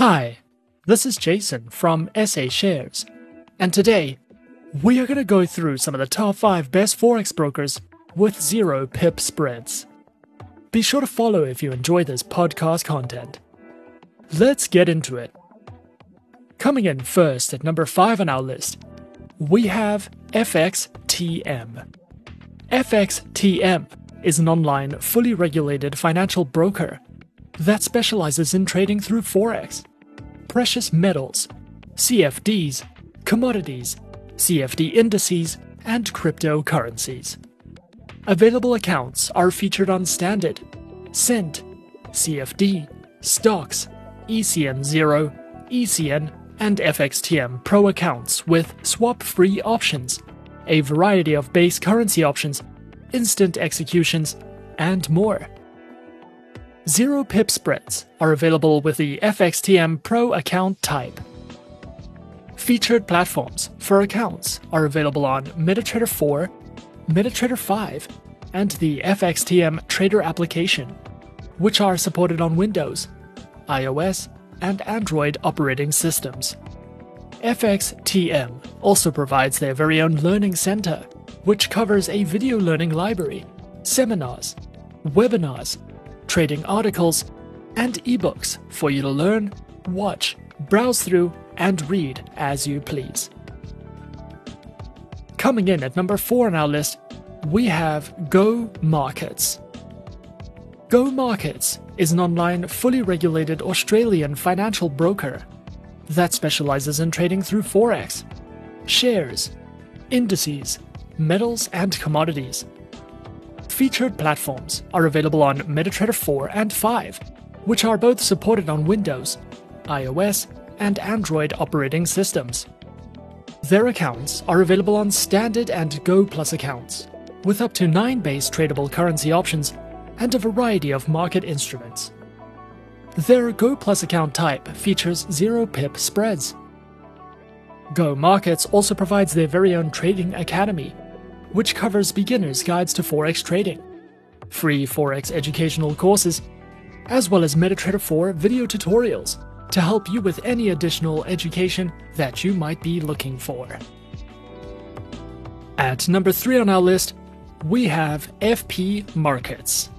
Hi, this is Jason from SA Shares, and today we are going to go through some of the top 5 best forex brokers with zero pip spreads. Be sure to follow if you enjoy this podcast content. Let's get into it. Coming in first at number 5 on our list, we have FXTM. FXTM is an online, fully regulated financial broker that specializes in trading through Forex, precious metals, CFDs, commodities, CFD indices, and cryptocurrencies. Available accounts are featured on Standard, Cent, CFD, Stocks, ECN0, ECN, and FXTM Pro accounts with swap free options, a variety of base currency options, instant executions, and more. Zero pip spreads are available with the FXTM Pro account type. Featured platforms for accounts are available on MetaTrader 4, MetaTrader 5, and the FXTM Trader application, which are supported on Windows, iOS, and Android operating systems. FXTM also provides their very own learning center, which covers a video learning library, seminars, webinars, trading articles, and ebooks for you to learn, watch, browse through, and read as you please. Coming in at number 4 on our list, we have Go Markets. Go Markets is an online, fully regulated Australian financial broker that specializes in trading through Forex, shares, indices, metals, and commodities. Featured platforms are available on MetaTrader 4 and 5, which are both supported on Windows, iOS, and Android operating systems. Their accounts are available on Standard and Go Plus accounts, with up to 9 base tradable currency options and a variety of market instruments. Their Go Plus account type features zero pip spreads. Go Markets also provides their very own trading academy, which covers beginners' guides to Forex trading, free Forex educational courses, as well as MetaTrader 4 video tutorials to help you with any additional education that you might be looking for. At number 3 on our list, we have FP Markets.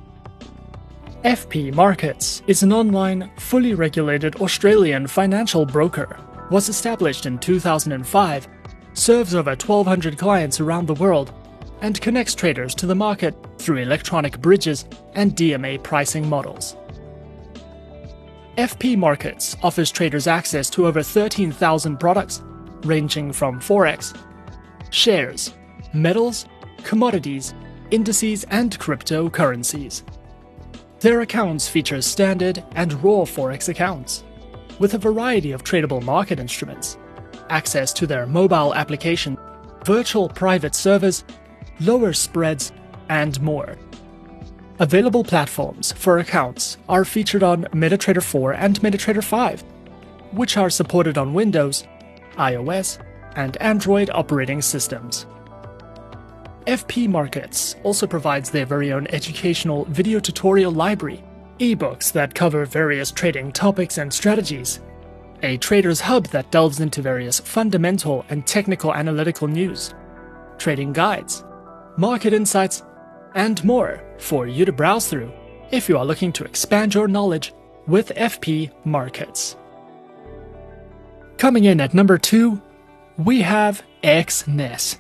FP Markets is an online, fully regulated Australian financial broker. Was established in 2005, serves over 1,200 clients around the world, and connects traders to the market through electronic bridges and DMA pricing models. FP Markets offers traders access to over 13,000 products, ranging from Forex, shares, metals, commodities, indices, and cryptocurrencies. Their accounts feature standard and raw Forex accounts, with a variety of tradable market instruments, access to their mobile application, virtual private servers, lower spreads, and more. Available platforms for accounts are featured on MetaTrader 4 and MetaTrader 5, which are supported on Windows, iOS, and Android operating systems. FP Markets also provides their very own educational video tutorial library, ebooks that cover various trading topics and strategies, a trader's hub that delves into various fundamental and technical analytical news, trading guides, market insights, and more for you to browse through if you are looking to expand your knowledge with FP Markets. Coming in at number 2, we have Exness.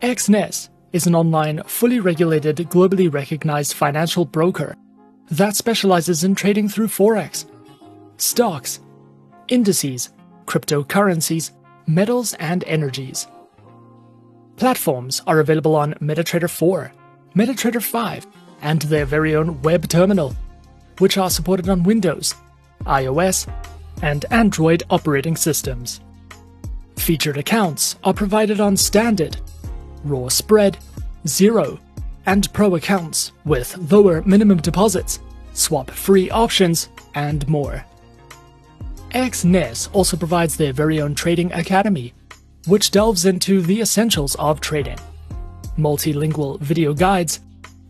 Exness is an online, fully regulated, globally recognized financial broker that specializes in trading through Forex, stocks, indices, cryptocurrencies, metals, and energies. Platforms are available on MetaTrader 4, MetaTrader 5, and their very own web terminal, which are supported on Windows, iOS, and Android operating systems. Featured accounts are provided on Standard, Raw Spread, Zero, and Pro accounts with lower minimum deposits, swap free options, and more. Exness also provides their very own trading academy, which delves into the essentials of trading multilingual video guides,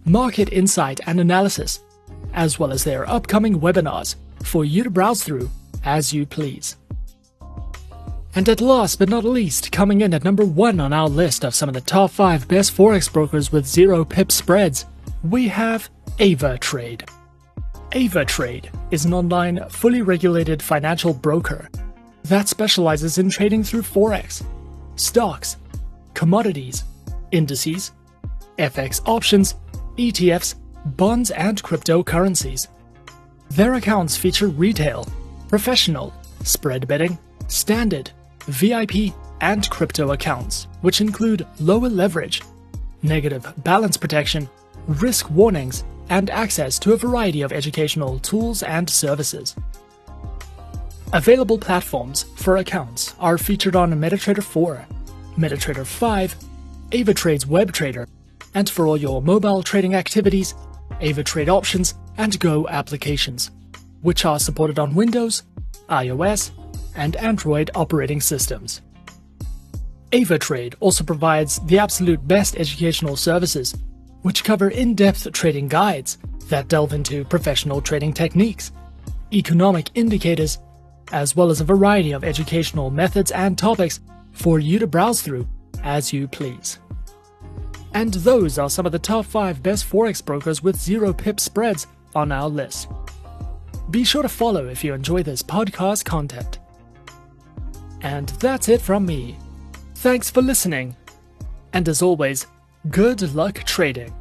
market insight and analysis, as well as their upcoming webinars for you to browse through as you please. And at last but not least, coming in at number one on our list of some of the top 5 best forex brokers with zero pip spreads, we have AvaTrade. AvaTrade is an online, fully regulated financial broker that specializes in trading through forex, stocks, commodities, indices, FX options, ETFs, bonds, and cryptocurrencies. Their accounts feature retail, professional, spread betting, standard, VIP, and crypto accounts, which include lower leverage, negative balance protection, risk warnings, and access to a variety of educational tools and services. Available platforms for accounts are featured on MetaTrader 4, MetaTrader 5, AvaTrade's WebTrader, and for all your mobile trading activities, AvaTrade options and Go applications, which are supported on Windows, iOS, and Android operating systems. AvaTrade also provides the absolute best educational services, which cover in depth trading guides that delve into professional trading techniques, economic indicators, as well as a variety of educational methods and topics for you to browse through as you please. And those are some of the top 5 best forex brokers with zero pip spreads on our list. Be sure to follow if you enjoy this podcast content. And that's it from me. Thanks for listening. And as always, good luck trading.